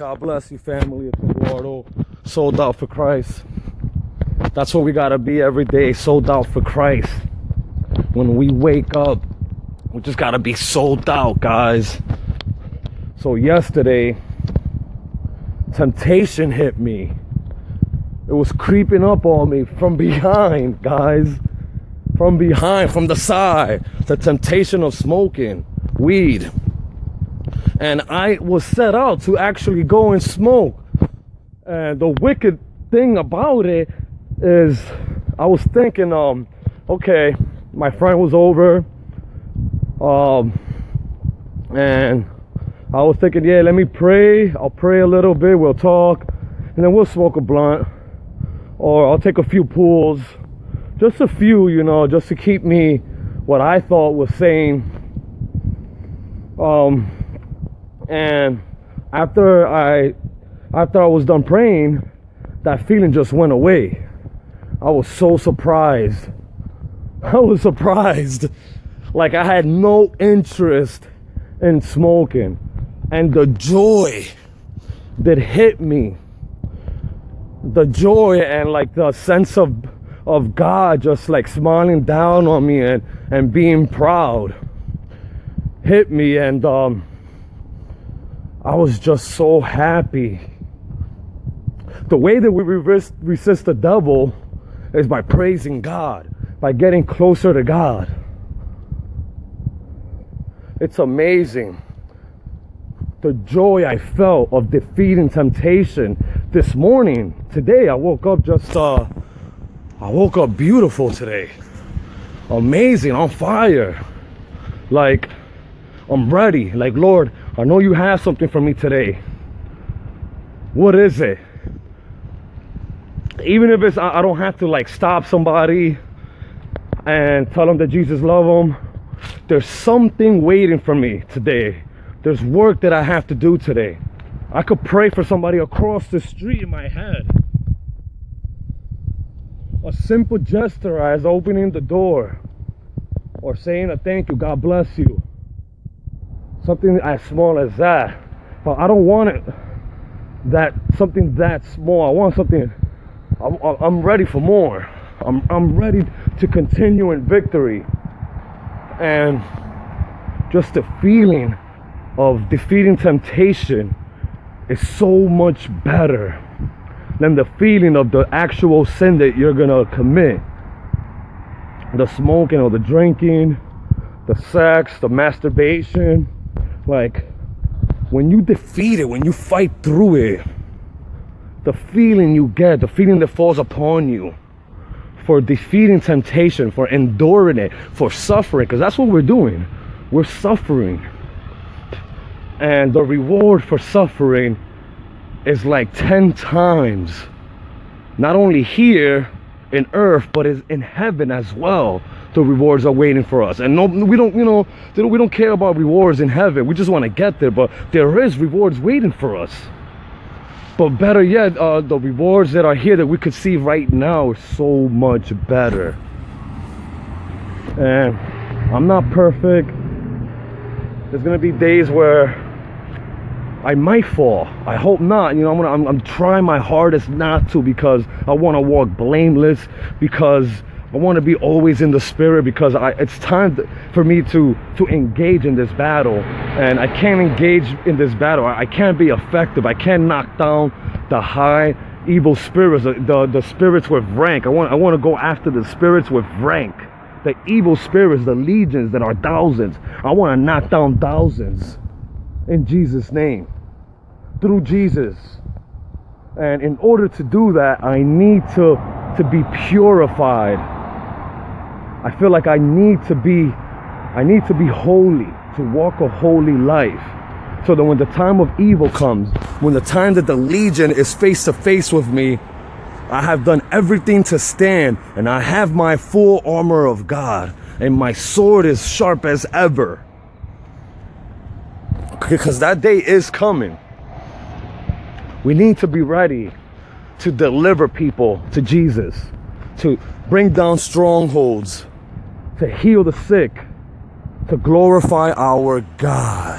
God bless you, family. It's Eduardo, oh, sold out for Christ. That's what we gotta be every day, sold out for Christ. When we wake up, we just gotta be sold out, guys. So yesterday, temptation hit me. It was creeping up on me from behind, guys. From behind, from the side. The temptation of smoking weed. And I was set out to actually go and smoke. And the wicked thing about it is I was thinking, um, okay, my friend was over. Um, and I was thinking, yeah, let me pray. I'll pray a little bit, we'll talk, and then we'll smoke a blunt. Or I'll take a few pulls. Just a few, you know, just to keep me what I thought was sane. Um, and after I after I was done praying, that feeling just went away. I was so surprised. I was surprised. Like I had no interest in smoking. And the joy that hit me, the joy and like the sense of of God just like smiling down on me and, and being proud hit me and um I was just so happy. The way that we resist, resist the devil is by praising God, by getting closer to God. It's amazing the joy I felt of defeating temptation this morning. Today I woke up just uh I woke up beautiful today. Amazing, on fire. Like I'm ready. Like Lord, I know you have something for me today. What is it? Even if it's I don't have to like stop somebody and tell them that Jesus love them. There's something waiting for me today. There's work that I have to do today. I could pray for somebody across the street in my head. A simple gesture as opening the door or saying a thank you, God bless you something as small as that. But i don't want it that something that small. I want something i'm, I'm ready for more. I'm, I'm ready to continue in victory. And just the feeling of defeating temptation is so much better than the feeling of the actual sin that you're gonna commit. The smoking or the drinking the sex the masturbation like when you defeat it, when you fight through it, the feeling you get, the feeling that falls upon you for defeating temptation, for enduring it, for suffering, because that's what we're doing. We're suffering. And the reward for suffering is like 10 times, not only here in earth, but is in heaven as well the rewards are waiting for us. And no we don't you know we don't care about rewards in heaven. We just want to get there but there is rewards waiting for us. But better yet uh, the rewards that are here that we could see right now are so much better. And i'm not perfect. There's gonna be days where I might fall. I hope not. You know, I'm, gonna, I'm, I'm trying my hardest not to because I want to walk blameless because I want to be always in the spirit because I, it's time for me to to engage in this battle. And I can't engage in this battle. I, I can't be effective. I can't knock down the high evil spirits the, the, the spirits with rank. I want I want to go after the spirits with rank. The evil spirits the legions that are thousands. I want to knock down thousands in Jesus name through Jesus. And in order to do that I need to to be purified I feel like I need to be I need to be holy, to walk a holy life. So that when the time of evil comes, when the time that the legion is face to face with me, I have done everything to stand and I have my full armor of God and my sword is sharp as ever. Because that day is coming. We need to be ready to deliver people to Jesus, to bring down strongholds, to heal the sick, to glorify our God.